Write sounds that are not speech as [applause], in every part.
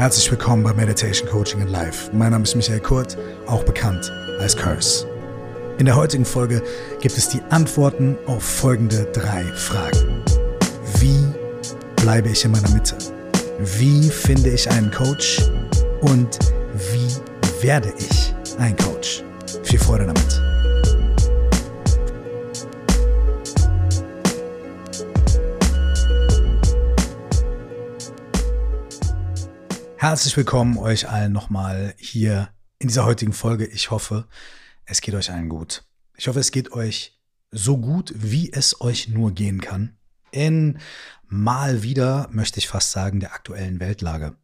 Herzlich willkommen bei Meditation Coaching in Life. Mein Name ist Michael Kurt, auch bekannt als Curse. In der heutigen Folge gibt es die Antworten auf folgende drei Fragen. Wie bleibe ich in meiner Mitte? Wie finde ich einen Coach? Und wie werde ich ein Coach? Viel Freude damit. Herzlich willkommen euch allen nochmal hier in dieser heutigen Folge. Ich hoffe, es geht euch allen gut. Ich hoffe, es geht euch so gut, wie es euch nur gehen kann. In mal wieder, möchte ich fast sagen, der aktuellen Weltlage.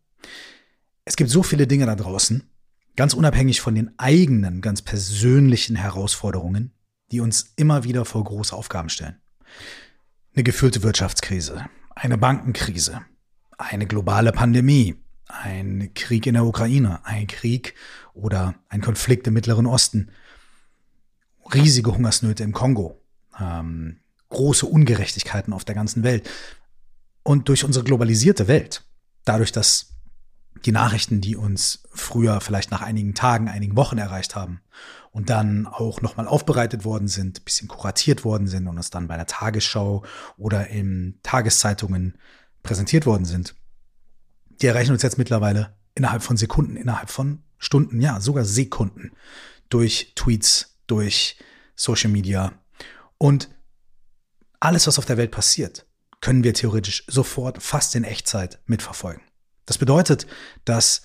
Es gibt so viele Dinge da draußen, ganz unabhängig von den eigenen, ganz persönlichen Herausforderungen, die uns immer wieder vor große Aufgaben stellen. Eine geführte Wirtschaftskrise, eine Bankenkrise, eine globale Pandemie, ein Krieg in der Ukraine, ein Krieg oder ein Konflikt im Mittleren Osten, riesige Hungersnöte im Kongo, ähm, große Ungerechtigkeiten auf der ganzen Welt. Und durch unsere globalisierte Welt, dadurch, dass die Nachrichten, die uns früher vielleicht nach einigen Tagen, einigen Wochen erreicht haben und dann auch nochmal aufbereitet worden sind, bisschen kuratiert worden sind und uns dann bei der Tagesschau oder in Tageszeitungen präsentiert worden sind, die erreichen uns jetzt mittlerweile innerhalb von Sekunden, innerhalb von Stunden, ja, sogar Sekunden durch Tweets, durch Social Media. Und alles, was auf der Welt passiert, können wir theoretisch sofort fast in Echtzeit mitverfolgen. Das bedeutet, dass,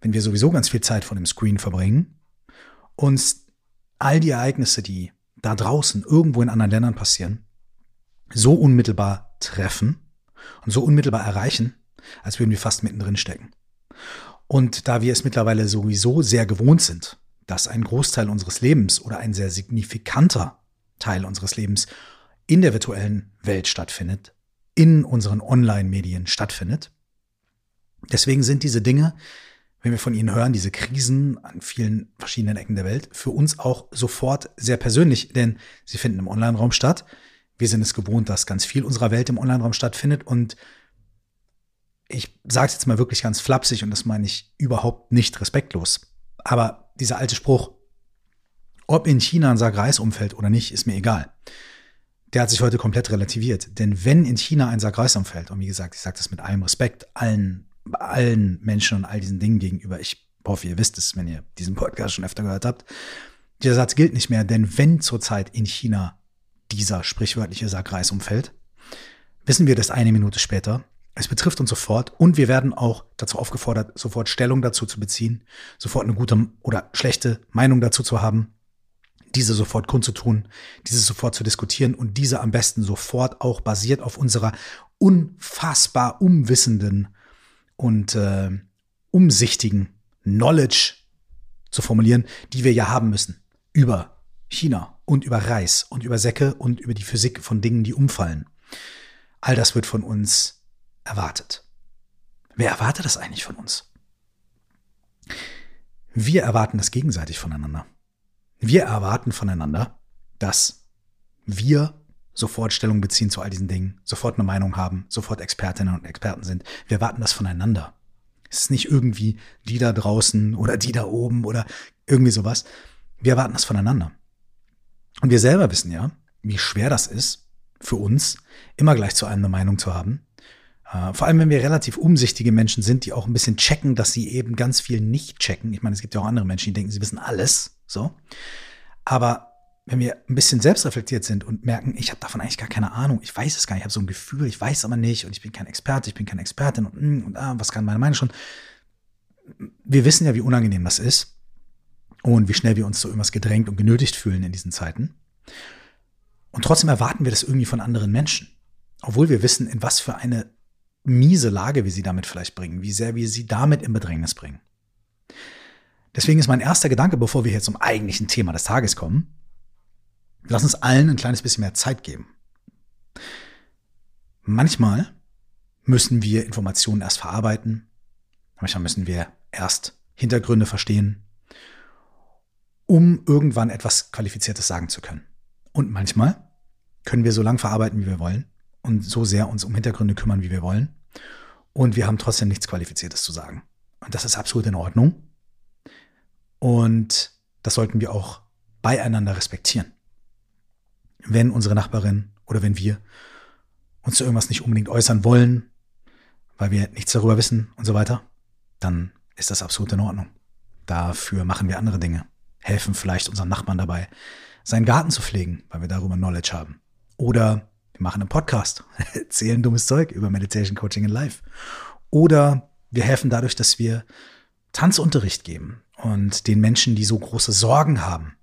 wenn wir sowieso ganz viel Zeit vor dem Screen verbringen, uns all die Ereignisse, die da draußen irgendwo in anderen Ländern passieren, so unmittelbar treffen und so unmittelbar erreichen, als würden wir fast mittendrin stecken. Und da wir es mittlerweile sowieso sehr gewohnt sind, dass ein Großteil unseres Lebens oder ein sehr signifikanter Teil unseres Lebens in der virtuellen Welt stattfindet, in unseren Online-Medien stattfindet. Deswegen sind diese Dinge, wenn wir von ihnen hören, diese Krisen an vielen verschiedenen Ecken der Welt, für uns auch sofort sehr persönlich, denn sie finden im Online-Raum statt. Wir sind es gewohnt, dass ganz viel unserer Welt im Online-Raum stattfindet und ich sage es jetzt mal wirklich ganz flapsig und das meine ich überhaupt nicht respektlos. Aber dieser alte Spruch, ob in China ein Sack Reis umfällt oder nicht, ist mir egal. Der hat sich heute komplett relativiert. Denn wenn in China ein Sack Reis umfällt, und wie gesagt, ich sage das mit allem Respekt, allen, allen Menschen und all diesen Dingen gegenüber, ich hoffe, ihr wisst es, wenn ihr diesen Podcast schon öfter gehört habt, dieser Satz gilt nicht mehr, denn wenn zurzeit in China dieser sprichwörtliche Sack Reis umfällt, wissen wir das eine Minute später, es betrifft uns sofort und wir werden auch dazu aufgefordert, sofort Stellung dazu zu beziehen, sofort eine gute oder schlechte Meinung dazu zu haben, diese sofort kundzutun, diese sofort zu diskutieren und diese am besten sofort auch basiert auf unserer unfassbar umwissenden und äh, umsichtigen Knowledge zu formulieren, die wir ja haben müssen über China und über Reis und über Säcke und über die Physik von Dingen, die umfallen. All das wird von uns erwartet. Wer erwartet das eigentlich von uns? Wir erwarten das gegenseitig voneinander. Wir erwarten voneinander, dass wir sofort Stellung beziehen zu all diesen Dingen, sofort eine Meinung haben, sofort Expertinnen und Experten sind. Wir erwarten das voneinander. Es ist nicht irgendwie die da draußen oder die da oben oder irgendwie sowas. Wir erwarten das voneinander. Und wir selber wissen ja, wie schwer das ist für uns, immer gleich zu einem eine Meinung zu haben vor allem, wenn wir relativ umsichtige Menschen sind, die auch ein bisschen checken, dass sie eben ganz viel nicht checken. Ich meine, es gibt ja auch andere Menschen, die denken, sie wissen alles. So. Aber wenn wir ein bisschen selbstreflektiert sind und merken, ich habe davon eigentlich gar keine Ahnung, ich weiß es gar nicht, ich habe so ein Gefühl, ich weiß aber nicht und ich bin kein Experte, ich bin keine Expertin und, mm, und ah, was kann meine Meinung schon? Wir wissen ja, wie unangenehm das ist und wie schnell wir uns so irgendwas gedrängt und genötigt fühlen in diesen Zeiten. Und trotzdem erwarten wir das irgendwie von anderen Menschen, obwohl wir wissen, in was für eine miese Lage wir sie damit vielleicht bringen, wie sehr wir sie damit in Bedrängnis bringen. Deswegen ist mein erster Gedanke, bevor wir jetzt zum eigentlichen Thema des Tages kommen, lass uns allen ein kleines bisschen mehr Zeit geben. Manchmal müssen wir Informationen erst verarbeiten, manchmal müssen wir erst Hintergründe verstehen, um irgendwann etwas Qualifiziertes sagen zu können. Und manchmal können wir so lange verarbeiten, wie wir wollen, und so sehr uns um Hintergründe kümmern, wie wir wollen. Und wir haben trotzdem nichts Qualifiziertes zu sagen. Und das ist absolut in Ordnung. Und das sollten wir auch beieinander respektieren. Wenn unsere Nachbarin oder wenn wir uns zu irgendwas nicht unbedingt äußern wollen, weil wir nichts darüber wissen und so weiter, dann ist das absolut in Ordnung. Dafür machen wir andere Dinge, helfen vielleicht unserem Nachbarn dabei, seinen Garten zu pflegen, weil wir darüber Knowledge haben. Oder wir machen einen Podcast, [laughs] erzählen dummes Zeug über Meditation Coaching in Life. Oder wir helfen dadurch, dass wir Tanzunterricht geben und den Menschen, die so große Sorgen haben,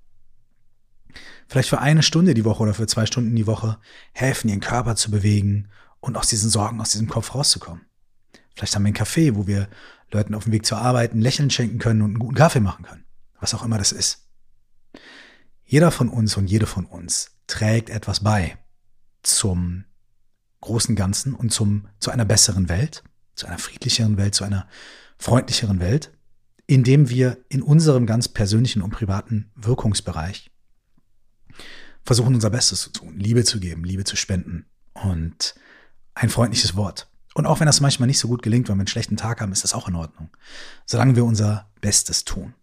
vielleicht für eine Stunde die Woche oder für zwei Stunden die Woche helfen, ihren Körper zu bewegen und aus diesen Sorgen, aus diesem Kopf rauszukommen. Vielleicht haben wir einen Café, wo wir Leuten auf dem Weg zur Arbeit ein Lächeln schenken können und einen guten Kaffee machen können. Was auch immer das ist. Jeder von uns und jede von uns trägt etwas bei zum großen Ganzen und zum, zu einer besseren Welt, zu einer friedlicheren Welt, zu einer freundlicheren Welt, indem wir in unserem ganz persönlichen und privaten Wirkungsbereich versuchen, unser Bestes zu tun, Liebe zu geben, Liebe zu spenden und ein freundliches Wort. Und auch wenn das manchmal nicht so gut gelingt, wenn wir einen schlechten Tag haben, ist das auch in Ordnung, solange wir unser Bestes tun.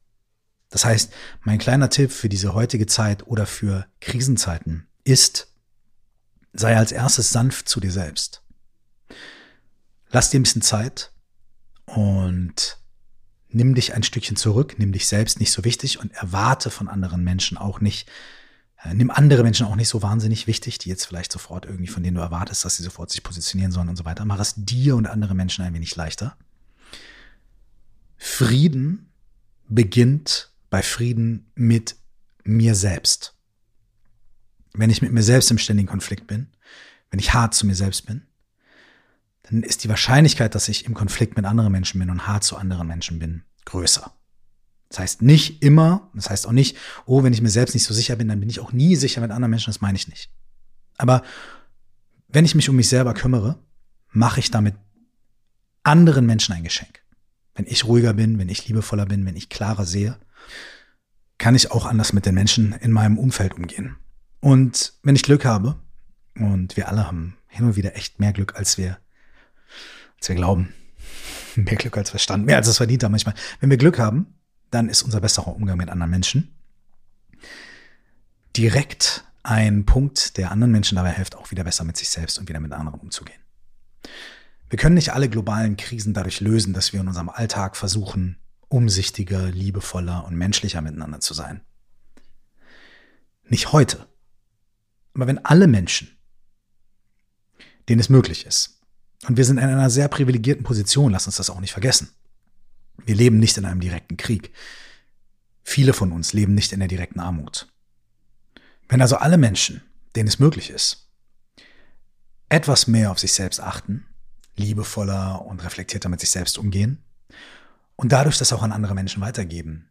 Das heißt, mein kleiner Tipp für diese heutige Zeit oder für Krisenzeiten ist, sei als erstes sanft zu dir selbst. Lass dir ein bisschen Zeit und nimm dich ein Stückchen zurück, nimm dich selbst nicht so wichtig und erwarte von anderen Menschen auch nicht, äh, nimm andere Menschen auch nicht so wahnsinnig wichtig, die jetzt vielleicht sofort irgendwie, von denen du erwartest, dass sie sofort sich positionieren sollen und so weiter. Mach es dir und andere Menschen ein wenig leichter. Frieden beginnt bei Frieden mit mir selbst. Wenn ich mit mir selbst im ständigen Konflikt bin, wenn ich hart zu mir selbst bin, dann ist die Wahrscheinlichkeit, dass ich im Konflikt mit anderen Menschen bin und hart zu anderen Menschen bin, größer. Das heißt nicht immer, das heißt auch nicht, oh, wenn ich mir selbst nicht so sicher bin, dann bin ich auch nie sicher mit anderen Menschen, das meine ich nicht. Aber wenn ich mich um mich selber kümmere, mache ich damit anderen Menschen ein Geschenk. Wenn ich ruhiger bin, wenn ich liebevoller bin, wenn ich klarer sehe, kann ich auch anders mit den Menschen in meinem Umfeld umgehen. Und wenn ich Glück habe, und wir alle haben hin und wieder echt mehr Glück, als wir, als wir glauben, [laughs] mehr Glück als Verstand, mehr als es verdient haben manchmal. Wenn wir Glück haben, dann ist unser besserer Umgang mit anderen Menschen direkt ein Punkt, der anderen Menschen dabei hilft, auch wieder besser mit sich selbst und wieder mit anderen umzugehen. Wir können nicht alle globalen Krisen dadurch lösen, dass wir in unserem Alltag versuchen, umsichtiger, liebevoller und menschlicher miteinander zu sein. Nicht heute. Aber wenn alle Menschen, denen es möglich ist, und wir sind in einer sehr privilegierten Position, lass uns das auch nicht vergessen. Wir leben nicht in einem direkten Krieg. Viele von uns leben nicht in der direkten Armut. Wenn also alle Menschen, denen es möglich ist, etwas mehr auf sich selbst achten, liebevoller und reflektierter mit sich selbst umgehen und dadurch das auch an andere Menschen weitergeben,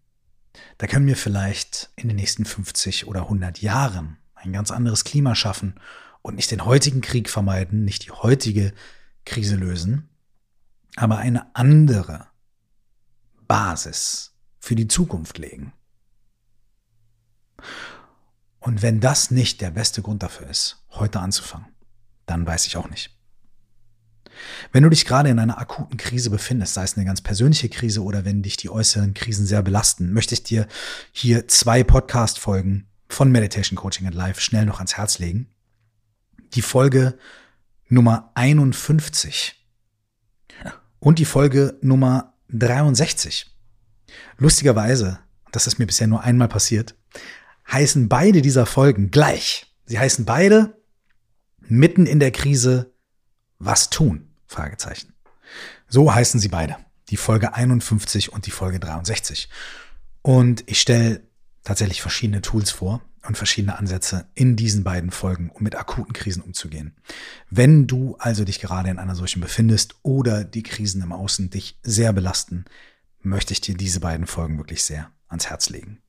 da können wir vielleicht in den nächsten 50 oder 100 Jahren ein ganz anderes Klima schaffen und nicht den heutigen Krieg vermeiden, nicht die heutige Krise lösen, aber eine andere Basis für die Zukunft legen. Und wenn das nicht der beste Grund dafür ist, heute anzufangen, dann weiß ich auch nicht. Wenn du dich gerade in einer akuten Krise befindest, sei es eine ganz persönliche Krise oder wenn dich die äußeren Krisen sehr belasten, möchte ich dir hier zwei Podcast-Folgen von Meditation Coaching and Life schnell noch ans Herz legen. Die Folge Nummer 51 und die Folge Nummer 63. Lustigerweise, das ist mir bisher nur einmal passiert, heißen beide dieser Folgen gleich. Sie heißen beide mitten in der Krise was tun? Fragezeichen. So heißen sie beide. Die Folge 51 und die Folge 63. Und ich stelle tatsächlich verschiedene Tools vor und verschiedene Ansätze in diesen beiden Folgen, um mit akuten Krisen umzugehen. Wenn du also dich gerade in einer solchen befindest oder die Krisen im Außen dich sehr belasten, möchte ich dir diese beiden Folgen wirklich sehr ans Herz legen.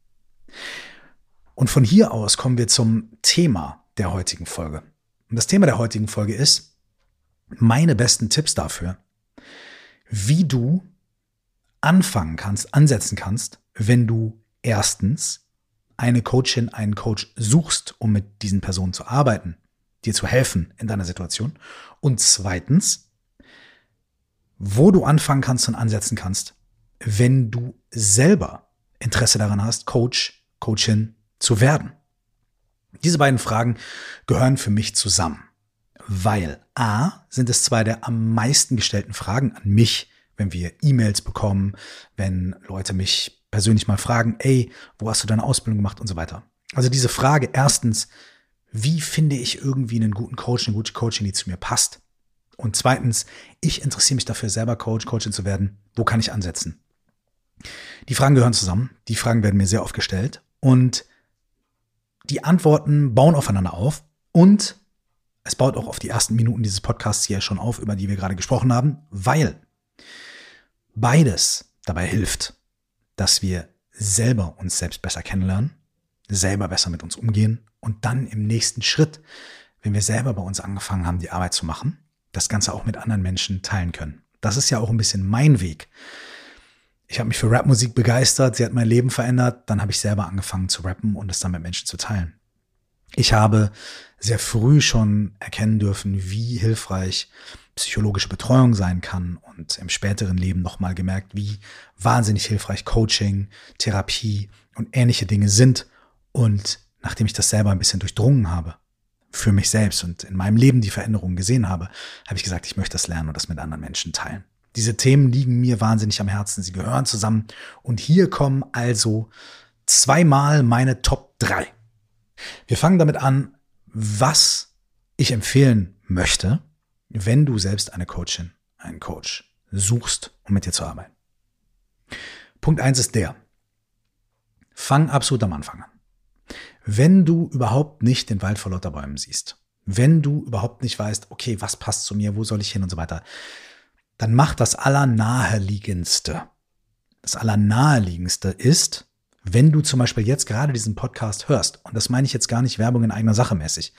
Und von hier aus kommen wir zum Thema der heutigen Folge. Und das Thema der heutigen Folge ist meine besten Tipps dafür, wie du anfangen kannst, ansetzen kannst, wenn du erstens eine Coachin, einen Coach suchst, um mit diesen Personen zu arbeiten, dir zu helfen in deiner Situation. Und zweitens, wo du anfangen kannst und ansetzen kannst, wenn du selber Interesse daran hast, Coach, Coachin zu werden. Diese beiden Fragen gehören für mich zusammen, weil a sind es zwei der am meisten gestellten Fragen an mich, wenn wir E-Mails bekommen, wenn Leute mich persönlich mal fragen, ey, wo hast du deine Ausbildung gemacht und so weiter. Also diese Frage erstens, wie finde ich irgendwie einen guten Coach, eine gute Coachin, die zu mir passt? Und zweitens, ich interessiere mich dafür, selber Coach, Coachin zu werden. Wo kann ich ansetzen? Die Fragen gehören zusammen. Die Fragen werden mir sehr oft gestellt. Und die Antworten bauen aufeinander auf. Und es baut auch auf die ersten Minuten dieses Podcasts hier schon auf, über die wir gerade gesprochen haben, weil beides dabei hilft, dass wir selber uns selbst besser kennenlernen, selber besser mit uns umgehen und dann im nächsten Schritt, wenn wir selber bei uns angefangen haben, die Arbeit zu machen, das Ganze auch mit anderen Menschen teilen können. Das ist ja auch ein bisschen mein Weg. Ich habe mich für Rapmusik begeistert, sie hat mein Leben verändert, dann habe ich selber angefangen zu rappen und es dann mit Menschen zu teilen. Ich habe sehr früh schon erkennen dürfen, wie hilfreich psychologische Betreuung sein kann und im späteren Leben nochmal gemerkt, wie wahnsinnig hilfreich Coaching, Therapie und ähnliche Dinge sind. Und nachdem ich das selber ein bisschen durchdrungen habe, für mich selbst und in meinem Leben die Veränderungen gesehen habe, habe ich gesagt, ich möchte das lernen und das mit anderen Menschen teilen. Diese Themen liegen mir wahnsinnig am Herzen, sie gehören zusammen. Und hier kommen also zweimal meine Top 3. Wir fangen damit an, was ich empfehlen möchte, wenn du selbst eine Coachin, einen Coach suchst, um mit dir zu arbeiten. Punkt eins ist der. Fang absolut am Anfang an. Wenn du überhaupt nicht den Wald vor lauter Bäumen siehst, wenn du überhaupt nicht weißt, okay, was passt zu mir, wo soll ich hin und so weiter, dann mach das Allernaheliegendste. Das Allernaheliegendste ist, wenn du zum Beispiel jetzt gerade diesen Podcast hörst, und das meine ich jetzt gar nicht Werbung in eigener Sache mäßig,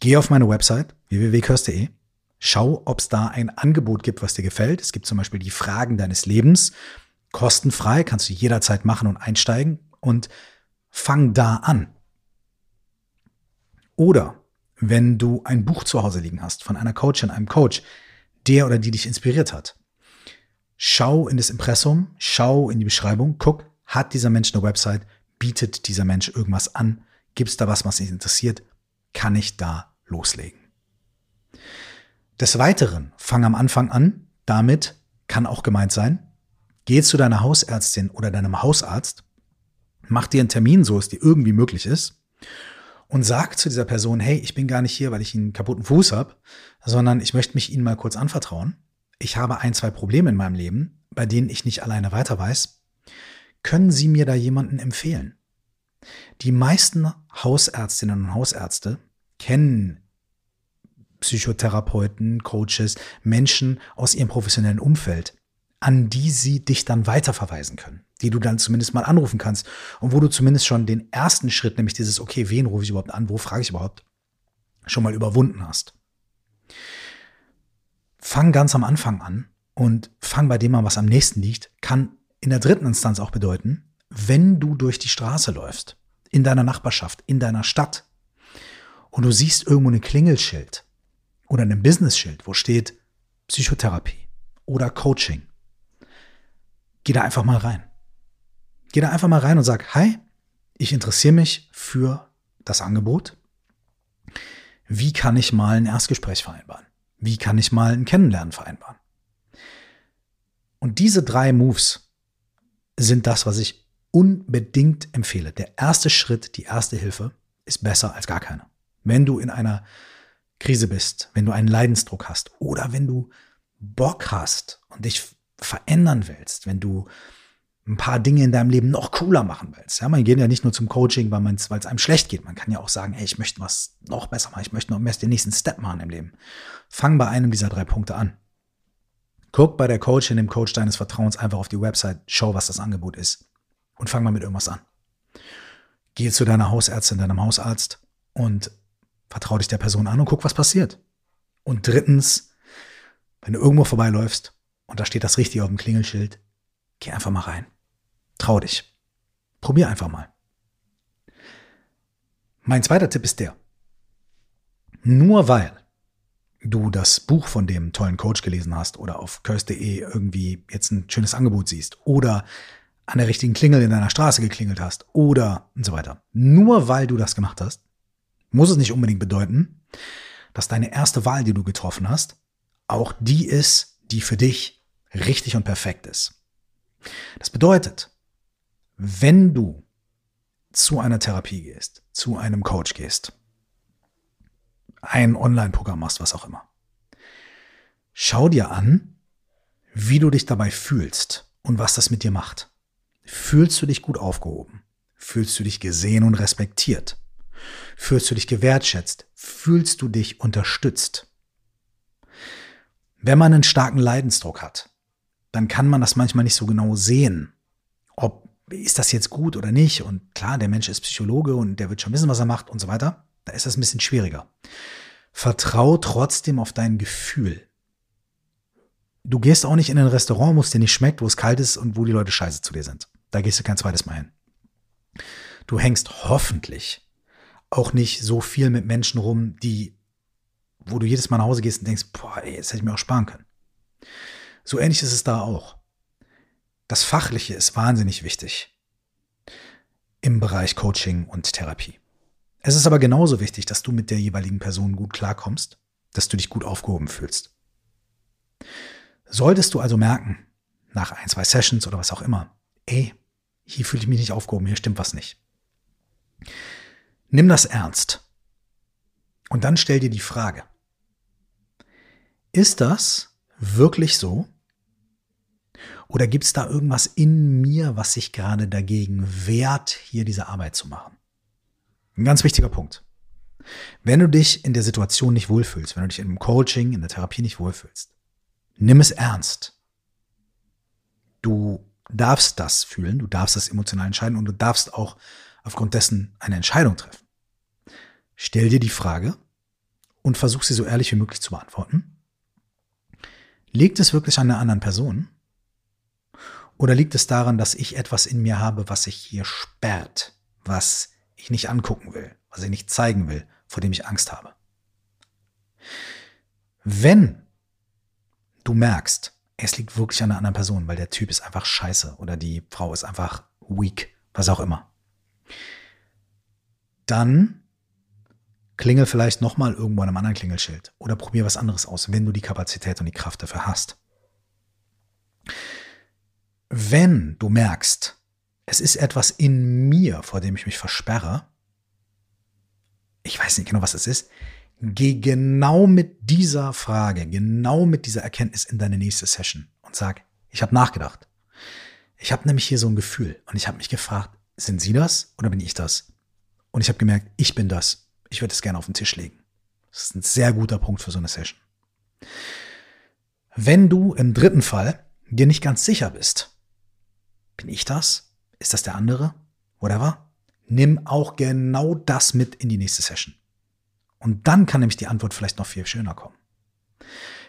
geh auf meine Website www.curse.de, schau, ob es da ein Angebot gibt, was dir gefällt. Es gibt zum Beispiel die Fragen deines Lebens, kostenfrei, kannst du jederzeit machen und einsteigen und fang da an. Oder wenn du ein Buch zu Hause liegen hast von einer Coachin, einem Coach, der oder die dich inspiriert hat, schau in das Impressum, schau in die Beschreibung, guck, hat dieser Mensch eine Website? Bietet dieser Mensch irgendwas an? Gibt es da was, was dich interessiert? Kann ich da loslegen? Des Weiteren, fang am Anfang an. Damit kann auch gemeint sein, geh zu deiner Hausärztin oder deinem Hausarzt, mach dir einen Termin, so es dir irgendwie möglich ist, und sag zu dieser Person, hey, ich bin gar nicht hier, weil ich einen kaputten Fuß habe, sondern ich möchte mich Ihnen mal kurz anvertrauen. Ich habe ein, zwei Probleme in meinem Leben, bei denen ich nicht alleine weiter weiß. Können Sie mir da jemanden empfehlen? Die meisten Hausärztinnen und Hausärzte kennen Psychotherapeuten, Coaches, Menschen aus ihrem professionellen Umfeld, an die sie dich dann weiterverweisen können, die du dann zumindest mal anrufen kannst und wo du zumindest schon den ersten Schritt, nämlich dieses, okay, wen rufe ich überhaupt an, wo frage ich überhaupt, schon mal überwunden hast. Fang ganz am Anfang an und fang bei dem an, was am nächsten liegt, kann in der dritten Instanz auch bedeuten, wenn du durch die Straße läufst, in deiner Nachbarschaft, in deiner Stadt, und du siehst irgendwo ein Klingelschild oder ein Business-Schild, wo steht Psychotherapie oder Coaching, geh da einfach mal rein. Geh da einfach mal rein und sag, hi, ich interessiere mich für das Angebot. Wie kann ich mal ein Erstgespräch vereinbaren? Wie kann ich mal ein Kennenlernen vereinbaren? Und diese drei Moves sind das, was ich unbedingt empfehle. Der erste Schritt, die erste Hilfe ist besser als gar keine. Wenn du in einer Krise bist, wenn du einen Leidensdruck hast oder wenn du Bock hast und dich verändern willst, wenn du ein paar Dinge in deinem Leben noch cooler machen willst. Ja, man geht ja nicht nur zum Coaching, weil es einem schlecht geht. Man kann ja auch sagen, hey, ich möchte was noch besser machen. Ich möchte noch mehr den nächsten Step machen im Leben. Fang bei einem dieser drei Punkte an. Guck bei der Coachin, dem Coach deines Vertrauens einfach auf die Website, schau, was das Angebot ist und fang mal mit irgendwas an. Geh zu deiner Hausärztin, deinem Hausarzt und vertrau dich der Person an und guck, was passiert. Und drittens, wenn du irgendwo vorbeiläufst und da steht das richtig auf dem Klingelschild, geh einfach mal rein. Trau dich. Probier einfach mal. Mein zweiter Tipp ist der. Nur weil du das Buch von dem tollen Coach gelesen hast oder auf curse.de irgendwie jetzt ein schönes Angebot siehst oder an der richtigen Klingel in deiner Straße geklingelt hast oder und so weiter. Nur weil du das gemacht hast, muss es nicht unbedingt bedeuten, dass deine erste Wahl, die du getroffen hast, auch die ist, die für dich richtig und perfekt ist. Das bedeutet, wenn du zu einer Therapie gehst, zu einem Coach gehst, ein Online-Programm machst, was auch immer, schau dir an, wie du dich dabei fühlst und was das mit dir macht. Fühlst du dich gut aufgehoben? Fühlst du dich gesehen und respektiert? Fühlst du dich gewertschätzt? Fühlst du dich unterstützt? Wenn man einen starken Leidensdruck hat, dann kann man das manchmal nicht so genau sehen, ob ist das jetzt gut oder nicht. Und klar, der Mensch ist Psychologe und der wird schon wissen, was er macht und so weiter. Da ist das ein bisschen schwieriger. Vertrau trotzdem auf dein Gefühl. Du gehst auch nicht in ein Restaurant, wo es dir nicht schmeckt, wo es kalt ist und wo die Leute scheiße zu dir sind. Da gehst du kein zweites Mal hin. Du hängst hoffentlich auch nicht so viel mit Menschen rum, die, wo du jedes Mal nach Hause gehst und denkst, boah, ey, das hätte ich mir auch sparen können. So ähnlich ist es da auch. Das Fachliche ist wahnsinnig wichtig im Bereich Coaching und Therapie. Es ist aber genauso wichtig, dass du mit der jeweiligen Person gut klarkommst, dass du dich gut aufgehoben fühlst. Solltest du also merken, nach ein, zwei Sessions oder was auch immer, ey, hier fühle ich mich nicht aufgehoben, hier stimmt was nicht. Nimm das ernst. Und dann stell dir die Frage, ist das wirklich so? Oder gibt es da irgendwas in mir, was sich gerade dagegen wehrt, hier diese Arbeit zu machen? Ein ganz wichtiger Punkt. Wenn du dich in der Situation nicht wohlfühlst, wenn du dich in einem Coaching, in der Therapie nicht wohlfühlst, nimm es ernst. Du darfst das fühlen, du darfst das emotional entscheiden und du darfst auch aufgrund dessen eine Entscheidung treffen. Stell dir die Frage und versuch sie so ehrlich wie möglich zu beantworten. Liegt es wirklich an einer anderen Person? Oder liegt es daran, dass ich etwas in mir habe, was sich hier sperrt, was ich nicht angucken will, was ich nicht zeigen will, vor dem ich Angst habe? Wenn du merkst, es liegt wirklich an einer anderen Person, weil der Typ ist einfach scheiße oder die Frau ist einfach weak, was auch immer. Dann klingel vielleicht nochmal irgendwo an einem anderen Klingelschild oder probier was anderes aus, wenn du die Kapazität und die Kraft dafür hast. Wenn du merkst, es ist etwas in mir, vor dem ich mich versperre, ich weiß nicht genau, was es ist, geh genau mit dieser Frage, genau mit dieser Erkenntnis in deine nächste Session und sag, ich habe nachgedacht. Ich habe nämlich hier so ein Gefühl und ich habe mich gefragt, sind Sie das oder bin ich das? Und ich habe gemerkt, ich bin das. Ich würde es gerne auf den Tisch legen. Das ist ein sehr guter Punkt für so eine Session. Wenn du im dritten Fall dir nicht ganz sicher bist, bin ich das? Ist das der andere? Whatever. Nimm auch genau das mit in die nächste Session. Und dann kann nämlich die Antwort vielleicht noch viel schöner kommen.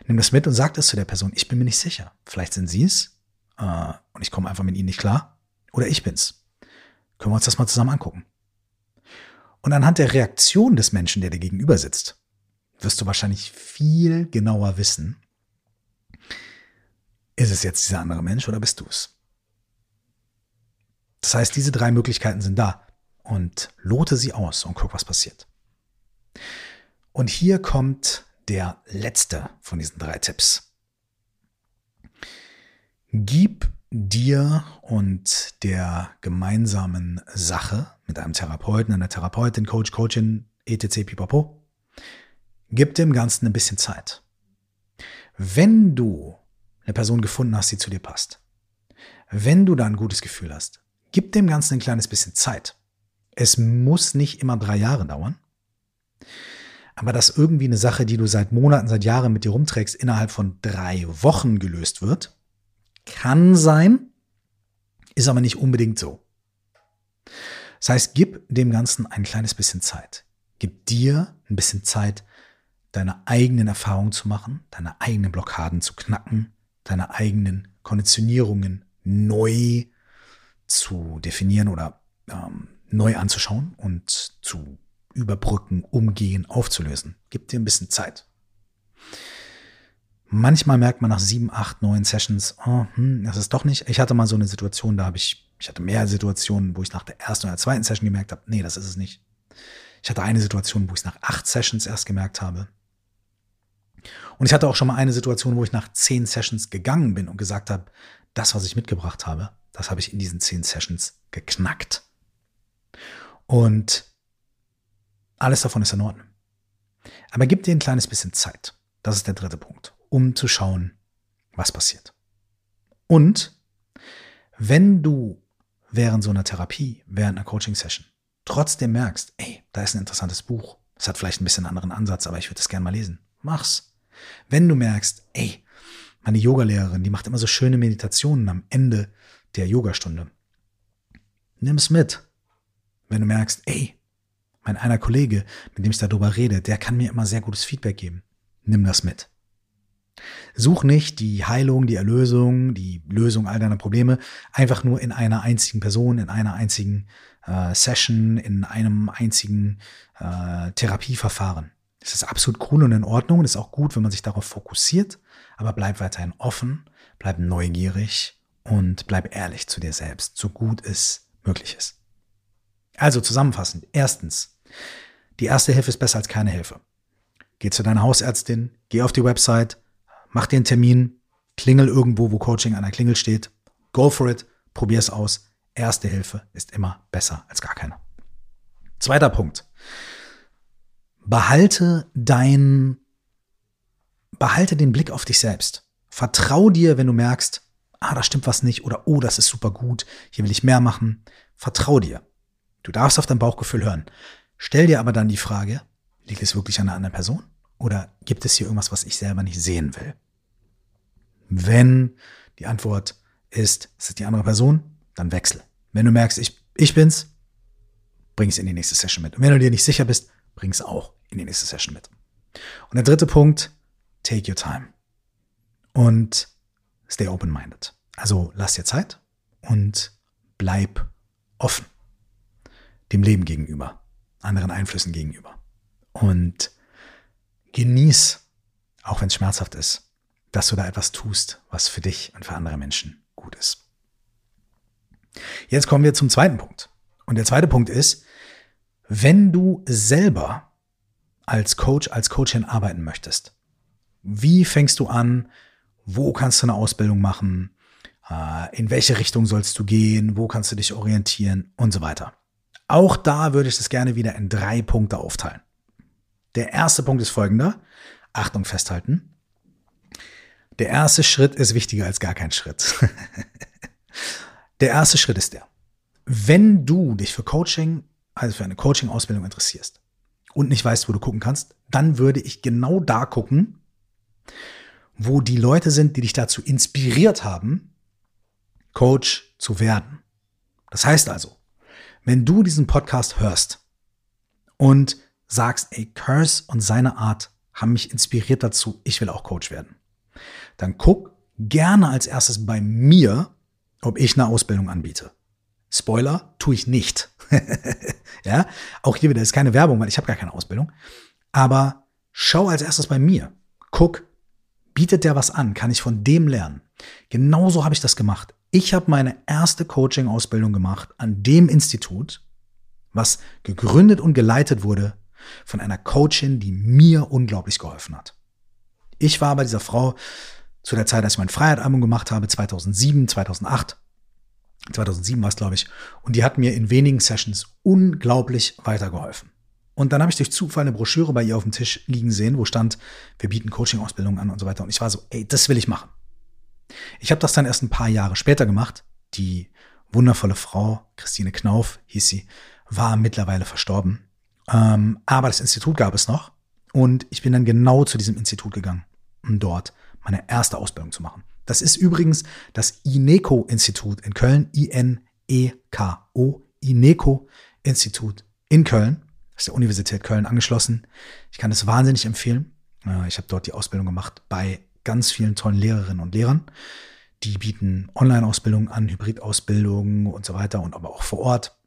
Nimm das mit und sag das zu der Person. Ich bin mir nicht sicher. Vielleicht sind sie es äh, und ich komme einfach mit ihnen nicht klar. Oder ich bin's. Können wir uns das mal zusammen angucken. Und anhand der Reaktion des Menschen, der dir gegenüber sitzt, wirst du wahrscheinlich viel genauer wissen, ist es jetzt dieser andere Mensch oder bist du es? Das heißt, diese drei Möglichkeiten sind da und lote sie aus und guck, was passiert. Und hier kommt der letzte von diesen drei Tipps. Gib dir und der gemeinsamen Sache mit einem Therapeuten, einer Therapeutin, Coach, Coachin, etc. pipapo, gib dem Ganzen ein bisschen Zeit. Wenn du eine Person gefunden hast, die zu dir passt, wenn du da ein gutes Gefühl hast, gib dem Ganzen ein kleines bisschen Zeit. Es muss nicht immer drei Jahre dauern. Aber dass irgendwie eine Sache, die du seit Monaten, seit Jahren mit dir rumträgst, innerhalb von drei Wochen gelöst wird, kann sein, ist aber nicht unbedingt so. Das heißt, gib dem Ganzen ein kleines bisschen Zeit. Gib dir ein bisschen Zeit, deine eigenen Erfahrungen zu machen, deine eigenen Blockaden zu knacken, deine eigenen Konditionierungen neu zu definieren oder ähm, neu anzuschauen und zu überbrücken, umgehen, aufzulösen. Gib dir ein bisschen Zeit. Manchmal merkt man nach sieben, acht, neun Sessions, oh, hm, das ist doch nicht. Ich hatte mal so eine Situation, da habe ich, ich hatte mehr Situationen, wo ich nach der ersten oder zweiten Session gemerkt habe, nee, das ist es nicht. Ich hatte eine Situation, wo ich es nach acht Sessions erst gemerkt habe. Und ich hatte auch schon mal eine Situation, wo ich nach zehn Sessions gegangen bin und gesagt habe, das, was ich mitgebracht habe, das habe ich in diesen zehn Sessions geknackt. Und alles davon ist in Ordnung. Aber gib dir ein kleines bisschen Zeit. Das ist der dritte Punkt, um zu schauen, was passiert. Und wenn du während so einer Therapie, während einer Coaching-Session trotzdem merkst, ey, da ist ein interessantes Buch, es hat vielleicht ein bisschen einen anderen Ansatz, aber ich würde es gerne mal lesen, mach's. Wenn du merkst, ey, meine Yogalehrerin, die macht immer so schöne Meditationen am Ende der Yogastunde, nimm's mit. Wenn du merkst, ey, mein einer Kollege, mit dem ich darüber rede, der kann mir immer sehr gutes Feedback geben. Nimm das mit. Such nicht die Heilung, die Erlösung, die Lösung all deiner Probleme einfach nur in einer einzigen Person, in einer einzigen äh, Session, in einem einzigen äh, Therapieverfahren. Das ist absolut cool und in Ordnung und ist auch gut, wenn man sich darauf fokussiert, aber bleib weiterhin offen, bleib neugierig und bleib ehrlich zu dir selbst, so gut es möglich ist. Also zusammenfassend, erstens, die erste Hilfe ist besser als keine Hilfe. Geh zu deiner Hausärztin, geh auf die Website, mach dir einen Termin, klingel irgendwo, wo Coaching an der Klingel steht. Go for it, probier es aus. Erste Hilfe ist immer besser als gar keine. Zweiter Punkt. Behalte dein, behalte den Blick auf dich selbst. Vertrau dir, wenn du merkst, ah, da stimmt was nicht oder oh, das ist super gut, hier will ich mehr machen. Vertrau dir. Du darfst auf dein Bauchgefühl hören. Stell dir aber dann die Frage, liegt es wirklich an einer anderen Person? Oder gibt es hier irgendwas, was ich selber nicht sehen will? Wenn die Antwort ist, es ist die andere Person, dann wechsel. Wenn du merkst, ich, ich bin's, bring es in die nächste Session mit. Und wenn du dir nicht sicher bist, bring es auch in die nächste Session mit. Und der dritte Punkt, take your time. Und stay open-minded. Also lass dir Zeit und bleib offen dem Leben gegenüber anderen Einflüssen gegenüber. Und genieß, auch wenn es schmerzhaft ist, dass du da etwas tust, was für dich und für andere Menschen gut ist. Jetzt kommen wir zum zweiten Punkt. Und der zweite Punkt ist, wenn du selber als Coach, als Coachin arbeiten möchtest, wie fängst du an? Wo kannst du eine Ausbildung machen? Äh, in welche Richtung sollst du gehen? Wo kannst du dich orientieren? Und so weiter. Auch da würde ich das gerne wieder in drei Punkte aufteilen. Der erste Punkt ist folgender. Achtung festhalten. Der erste Schritt ist wichtiger als gar kein Schritt. [laughs] der erste Schritt ist der. Wenn du dich für Coaching, also für eine Coaching-Ausbildung interessierst und nicht weißt, wo du gucken kannst, dann würde ich genau da gucken, wo die Leute sind, die dich dazu inspiriert haben, Coach zu werden. Das heißt also, wenn du diesen Podcast hörst und sagst, ey, Curse und seine Art haben mich inspiriert dazu, ich will auch Coach werden, dann guck gerne als erstes bei mir, ob ich eine Ausbildung anbiete. Spoiler, tue ich nicht. [laughs] ja, auch hier wieder ist keine Werbung, weil ich habe gar keine Ausbildung. Aber schau als erstes bei mir. Guck, bietet der was an? Kann ich von dem lernen? Genauso habe ich das gemacht. Ich habe meine erste Coaching-Ausbildung gemacht an dem Institut, was gegründet und geleitet wurde von einer Coachin, die mir unglaublich geholfen hat. Ich war bei dieser Frau zu der Zeit, als ich mein Freiheit-Album gemacht habe, 2007, 2008. 2007 war es, glaube ich. Und die hat mir in wenigen Sessions unglaublich weitergeholfen. Und dann habe ich durch Zufall eine Broschüre bei ihr auf dem Tisch liegen sehen, wo stand, wir bieten Coaching-Ausbildungen an und so weiter. Und ich war so, ey, das will ich machen. Ich habe das dann erst ein paar Jahre später gemacht. Die wundervolle Frau, Christine Knauf hieß sie, war mittlerweile verstorben. Ähm, aber das Institut gab es noch. Und ich bin dann genau zu diesem Institut gegangen, um dort meine erste Ausbildung zu machen. Das ist übrigens das INECO-Institut in Köln, I-N-E-K-O, INECO-Institut in Köln. Das ist der Universität Köln angeschlossen. Ich kann es wahnsinnig empfehlen. Äh, ich habe dort die Ausbildung gemacht bei ganz vielen tollen Lehrerinnen und Lehrern. Die bieten Online-Ausbildungen an, Hybrid-Ausbildungen und so weiter und aber auch vor Ort,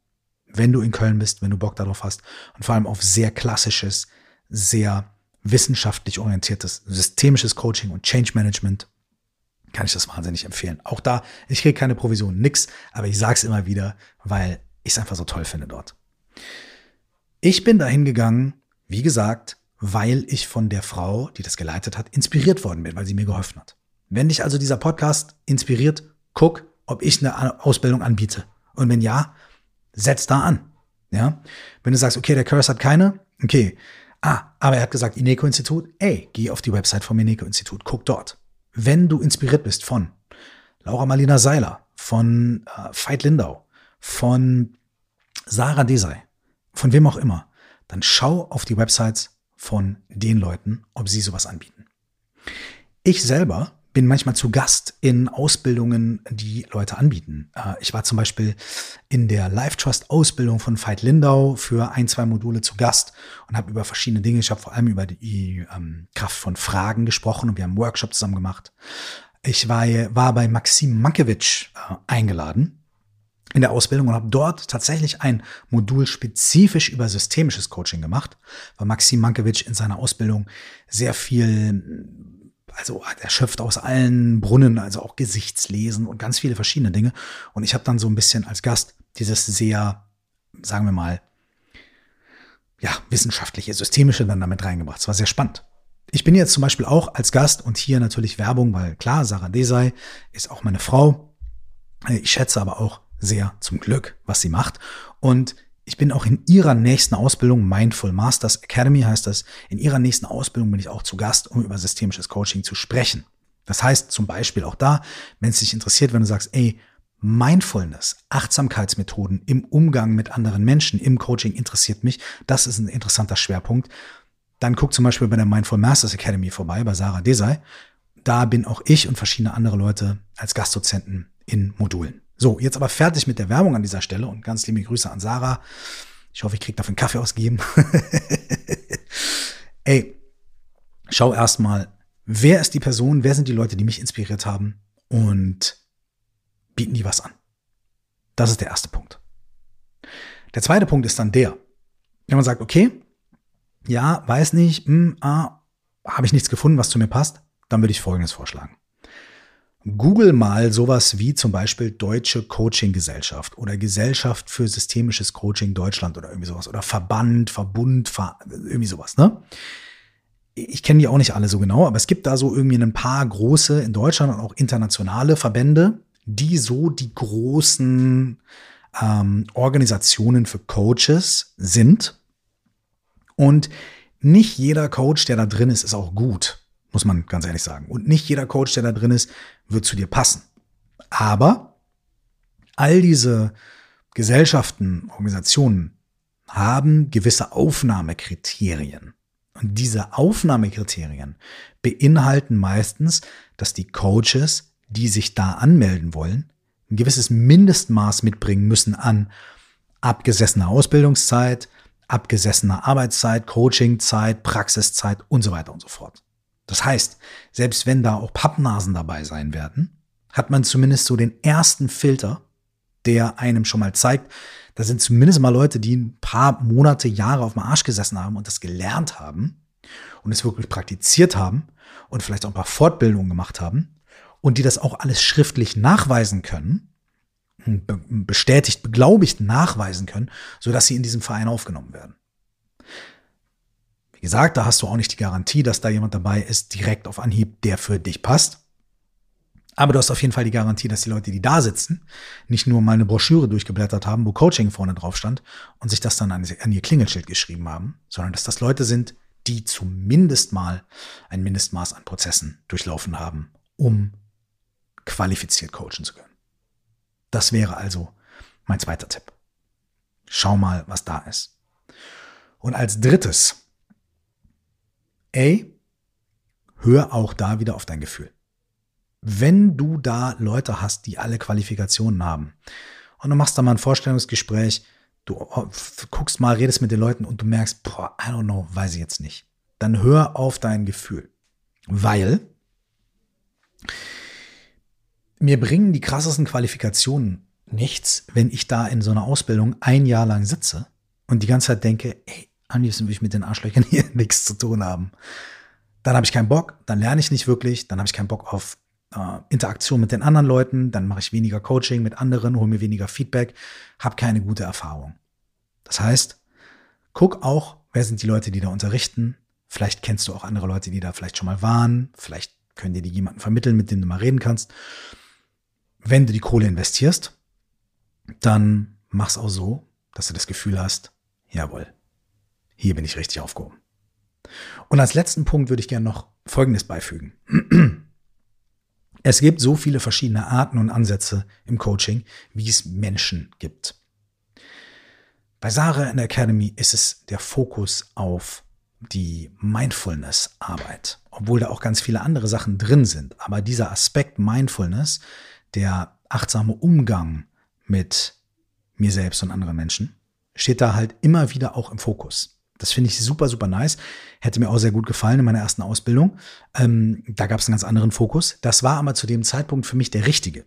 wenn du in Köln bist, wenn du Bock darauf hast und vor allem auf sehr klassisches, sehr wissenschaftlich orientiertes, systemisches Coaching und Change Management, kann ich das wahnsinnig empfehlen. Auch da, ich kriege keine Provision, nix, aber ich sage es immer wieder, weil ich es einfach so toll finde dort. Ich bin dahin gegangen, wie gesagt, weil ich von der Frau, die das geleitet hat, inspiriert worden bin, weil sie mir geholfen hat. Wenn dich also dieser Podcast inspiriert, guck, ob ich eine Ausbildung anbiete. Und wenn ja, setz da an. Ja? Wenn du sagst, okay, der Curse hat keine, okay. Ah, aber er hat gesagt, Ineco-Institut, ey, geh auf die Website vom Ineco-Institut, guck dort. Wenn du inspiriert bist von Laura Marlina Seiler, von äh, Veit Lindau, von Sarah Desai, von wem auch immer, dann schau auf die Websites von den Leuten, ob sie sowas anbieten. Ich selber bin manchmal zu Gast in Ausbildungen, die Leute anbieten. Äh, ich war zum Beispiel in der Life Trust Ausbildung von Veit Lindau für ein, zwei Module zu Gast und habe über verschiedene Dinge, ich habe vor allem über die ähm, Kraft von Fragen gesprochen und wir haben einen Workshop zusammen gemacht. Ich war, war bei Maxim Mankiewicz äh, eingeladen in der Ausbildung und habe dort tatsächlich ein Modul spezifisch über systemisches Coaching gemacht, weil Maxim Mankiewicz in seiner Ausbildung sehr viel, also er schöpft aus allen Brunnen, also auch Gesichtslesen und ganz viele verschiedene Dinge. Und ich habe dann so ein bisschen als Gast dieses sehr, sagen wir mal, ja, wissenschaftliche, systemische dann damit reingebracht. Es war sehr spannend. Ich bin jetzt zum Beispiel auch als Gast und hier natürlich Werbung, weil klar, Sarah Desai ist auch meine Frau. Ich schätze aber auch sehr zum Glück, was sie macht. Und ich bin auch in ihrer nächsten Ausbildung, Mindful Masters Academy heißt das, in ihrer nächsten Ausbildung bin ich auch zu Gast, um über systemisches Coaching zu sprechen. Das heißt zum Beispiel auch da, wenn es dich interessiert, wenn du sagst, ey, Mindfulness, Achtsamkeitsmethoden im Umgang mit anderen Menschen, im Coaching interessiert mich, das ist ein interessanter Schwerpunkt, dann guck zum Beispiel bei der Mindful Masters Academy vorbei, bei Sarah Desai. Da bin auch ich und verschiedene andere Leute als Gastdozenten in Modulen. So, jetzt aber fertig mit der Werbung an dieser Stelle und ganz liebe Grüße an Sarah. Ich hoffe, ich kriege dafür einen Kaffee ausgegeben. [laughs] Ey, schau erstmal, wer ist die Person, wer sind die Leute, die mich inspiriert haben und bieten die was an. Das ist der erste Punkt. Der zweite Punkt ist dann der, wenn man sagt, okay, ja, weiß nicht, hm, ah, habe ich nichts gefunden, was zu mir passt, dann würde ich Folgendes vorschlagen. Google mal sowas wie zum Beispiel Deutsche Coaching Gesellschaft oder Gesellschaft für systemisches Coaching Deutschland oder irgendwie sowas oder Verband, Verbund, Ver irgendwie sowas, ne? Ich kenne die auch nicht alle so genau, aber es gibt da so irgendwie ein paar große in Deutschland und auch internationale Verbände, die so die großen ähm, Organisationen für Coaches sind. Und nicht jeder Coach, der da drin ist, ist auch gut muss man ganz ehrlich sagen. Und nicht jeder Coach, der da drin ist, wird zu dir passen. Aber all diese Gesellschaften, Organisationen haben gewisse Aufnahmekriterien. Und diese Aufnahmekriterien beinhalten meistens, dass die Coaches, die sich da anmelden wollen, ein gewisses Mindestmaß mitbringen müssen an abgesessener Ausbildungszeit, abgesessener Arbeitszeit, Coachingzeit, Praxiszeit und so weiter und so fort. Das heißt, selbst wenn da auch Pappnasen dabei sein werden, hat man zumindest so den ersten Filter, der einem schon mal zeigt, da sind zumindest mal Leute, die ein paar Monate, Jahre auf dem Arsch gesessen haben und das gelernt haben und es wirklich praktiziert haben und vielleicht auch ein paar Fortbildungen gemacht haben und die das auch alles schriftlich nachweisen können, bestätigt, beglaubigt nachweisen können, sodass sie in diesem Verein aufgenommen werden. Wie gesagt, da hast du auch nicht die Garantie, dass da jemand dabei ist, direkt auf Anhieb, der für dich passt. Aber du hast auf jeden Fall die Garantie, dass die Leute, die da sitzen, nicht nur mal eine Broschüre durchgeblättert haben, wo Coaching vorne drauf stand und sich das dann an, an ihr Klingelschild geschrieben haben, sondern dass das Leute sind, die zumindest mal ein Mindestmaß an Prozessen durchlaufen haben, um qualifiziert coachen zu können. Das wäre also mein zweiter Tipp. Schau mal, was da ist. Und als drittes ey, hör auch da wieder auf dein Gefühl. Wenn du da Leute hast, die alle Qualifikationen haben und du machst da mal ein Vorstellungsgespräch, du guckst mal, redest mit den Leuten und du merkst, boah, I don't know, weiß ich jetzt nicht. Dann hör auf dein Gefühl. Weil mir bringen die krassesten Qualifikationen nichts, wenn ich da in so einer Ausbildung ein Jahr lang sitze und die ganze Zeit denke, ey, Am liebsten will ich mit den Arschlöchern [laughs] hier nichts zu tun haben. Dann habe ich keinen Bock, dann lerne ich nicht wirklich, dann habe ich keinen Bock auf äh, Interaktion mit den anderen Leuten, dann mache ich weniger Coaching mit anderen, hole mir weniger Feedback, habe keine gute Erfahrung. Das heißt, guck auch, wer sind die Leute, die da unterrichten. Vielleicht kennst du auch andere Leute, die da vielleicht schon mal waren. Vielleicht können dir die jemanden vermitteln, mit dem du mal reden kannst. Wenn du die Kohle investierst, dann mach's auch so, dass du das Gefühl hast, jawohl, hier bin ich richtig aufgehoben. Und als letzten Punkt würde ich gerne noch Folgendes beifügen. Es gibt so viele verschiedene Arten und Ansätze im Coaching, wie es Menschen gibt. Bei Sarah in der Academy ist es der Fokus auf die Mindfulness-Arbeit, obwohl da auch ganz viele andere Sachen drin sind. Aber dieser Aspekt Mindfulness, der achtsame Umgang mit mir selbst und anderen Menschen, steht da halt immer wieder auch im Fokus. Das finde ich super, super nice. Hätte mir auch sehr gut gefallen in meiner ersten Ausbildung. Ähm, da gab es einen ganz anderen Fokus. Das war aber zu dem Zeitpunkt für mich der richtige.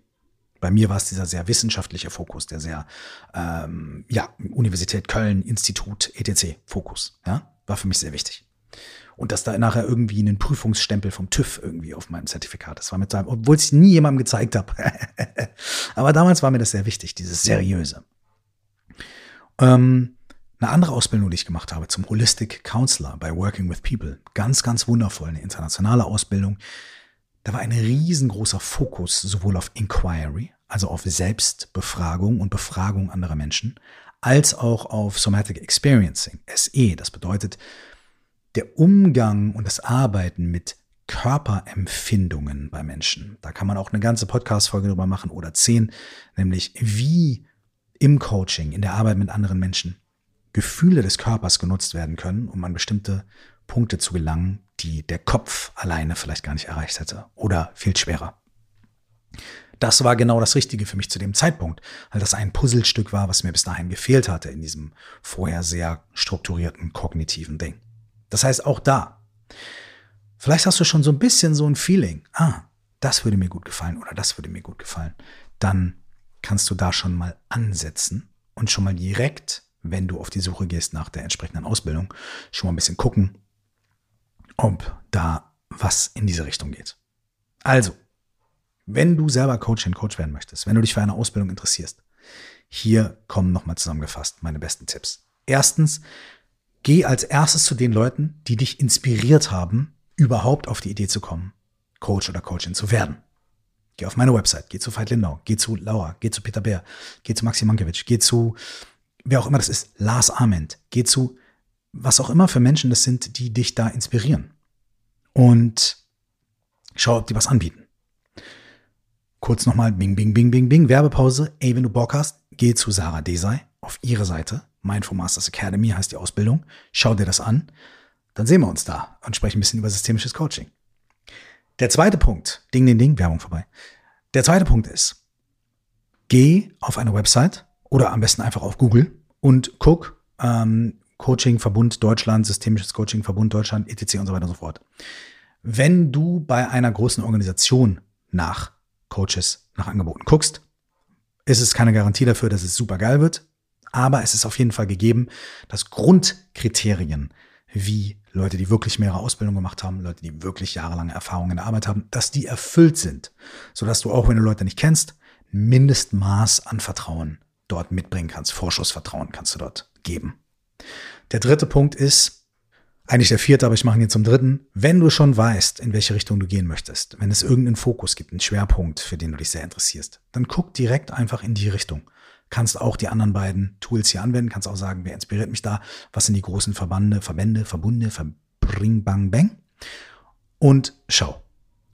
Bei mir war es dieser sehr wissenschaftliche Fokus, der sehr, ähm, ja, Universität Köln, Institut, etc. Fokus. Ja, war für mich sehr wichtig. Und dass da nachher irgendwie einen Prüfungsstempel vom TÜV irgendwie auf meinem Zertifikat ist, war mit seinem, obwohl ich es nie jemandem gezeigt habe. [laughs] aber damals war mir das sehr wichtig, dieses Seriöse. Ähm, eine andere Ausbildung, die ich gemacht habe zum Holistic Counselor bei Working with People. Ganz, ganz wundervoll, eine internationale Ausbildung. Da war ein riesengroßer Fokus sowohl auf Inquiry, also auf Selbstbefragung und Befragung anderer Menschen, als auch auf Somatic Experiencing, SE. Das bedeutet, der Umgang und das Arbeiten mit Körperempfindungen bei Menschen. Da kann man auch eine ganze Podcast-Folge drüber machen oder zehn, nämlich wie im Coaching, in der Arbeit mit anderen Menschen Gefühle des Körpers genutzt werden können, um an bestimmte Punkte zu gelangen, die der Kopf alleine vielleicht gar nicht erreicht hätte oder viel schwerer. Das war genau das Richtige für mich zu dem Zeitpunkt, weil das ein Puzzlestück war, was mir bis dahin gefehlt hatte in diesem vorher sehr strukturierten kognitiven Ding. Das heißt, auch da, vielleicht hast du schon so ein bisschen so ein Feeling, ah, das würde mir gut gefallen oder das würde mir gut gefallen. Dann kannst du da schon mal ansetzen und schon mal direkt wenn du auf die Suche gehst nach der entsprechenden Ausbildung, schon mal ein bisschen gucken, ob da was in diese Richtung geht. Also, wenn du selber Coach und Coach werden möchtest, wenn du dich für eine Ausbildung interessierst, hier kommen nochmal zusammengefasst meine besten Tipps. Erstens, geh als erstes zu den Leuten, die dich inspiriert haben, überhaupt auf die Idee zu kommen, Coach oder Coachin zu werden. Geh auf meine Website, geh zu Veit Lindau, geh zu Laura, geh zu Peter Bär, geh zu Maxi Mankiewicz, geh zu wer auch immer das ist, Lars Ament, geh zu was auch immer für Menschen das sind, die dich da inspirieren. Und schau, ob die was anbieten. Kurz nochmal, bing, bing, bing, bing, bing, Werbepause. Ey, wenn du Bock hast, geh zu Sarah Desai auf ihre Seite. Mindful Masters Academy heißt die Ausbildung. Schau dir das an. Dann sehen wir uns da und sprechen ein bisschen über systemisches Coaching. Der zweite Punkt, ding, ding, ding, Werbung vorbei. Der zweite Punkt ist, geh auf eine Website oder am besten einfach auf Google und guck ähm, Coaching Verbund Deutschland, systemisches Coaching Verbund Deutschland, etc. und so weiter und so fort. Wenn du bei einer großen Organisation nach Coaches, nach Angeboten guckst, ist es keine Garantie dafür, dass es super geil wird, aber es ist auf jeden Fall gegeben, dass Grundkriterien wie Leute, die wirklich mehrere Ausbildungen gemacht haben, Leute, die wirklich jahrelange Erfahrung in der Arbeit haben, dass die erfüllt sind, sodass du auch, wenn du Leute nicht kennst, Mindestmaß an Vertrauen dort mitbringen kannst. Vorschussvertrauen kannst du dort geben. Der dritte Punkt ist, eigentlich der vierte, aber ich mache ihn jetzt zum dritten. Wenn du schon weißt, in welche Richtung du gehen möchtest, wenn es irgendeinen Fokus gibt, einen Schwerpunkt, für den du dich sehr interessierst, dann guck direkt einfach in die Richtung. Kannst auch die anderen beiden Tools hier anwenden, kannst auch sagen, wer inspiriert mich da, was sind die großen Verbande, Verbände, Verbunde, Verbring, Bang, Bang. Und schau.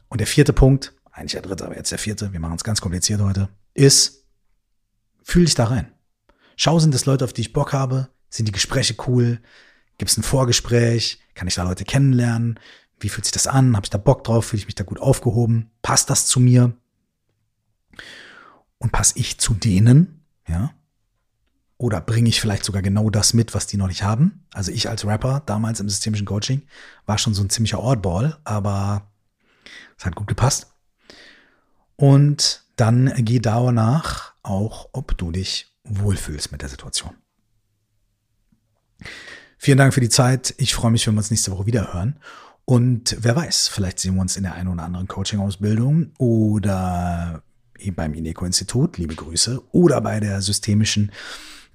Und der vierte Punkt, eigentlich der dritte, aber jetzt der vierte, wir machen es ganz kompliziert heute, ist, Fühl dich da rein. Schau, sind das Leute, auf die ich Bock habe? Sind die Gespräche cool? Gibt es ein Vorgespräch? Kann ich da Leute kennenlernen? Wie fühlt sich das an? Habe ich da Bock drauf? Fühle ich mich da gut aufgehoben? Passt das zu mir? Und passe ich zu denen? Ja. Oder bringe ich vielleicht sogar genau das mit, was die noch nicht haben? Also ich als Rapper damals im systemischen Coaching war schon so ein ziemlicher Oddball, aber es hat gut gepasst. Und dann geh danach auch, ob du dich wohlfühlst mit der Situation. Vielen Dank für die Zeit. Ich freue mich, wenn wir uns nächste Woche wieder hören. Und wer weiß, vielleicht sehen wir uns in der einen oder anderen Coaching-Ausbildung oder beim INECO-Institut, liebe Grüße, oder bei der systemischen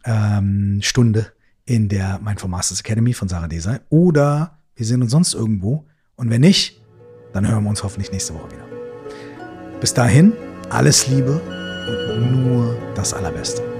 ähm, Stunde in der Mindful Masters Academy von Sarah Desai. Oder wir sehen uns sonst irgendwo. Und wenn nicht, dann hören wir uns hoffentlich nächste Woche wieder. Bis dahin, alles Liebe und nur das Allerbeste.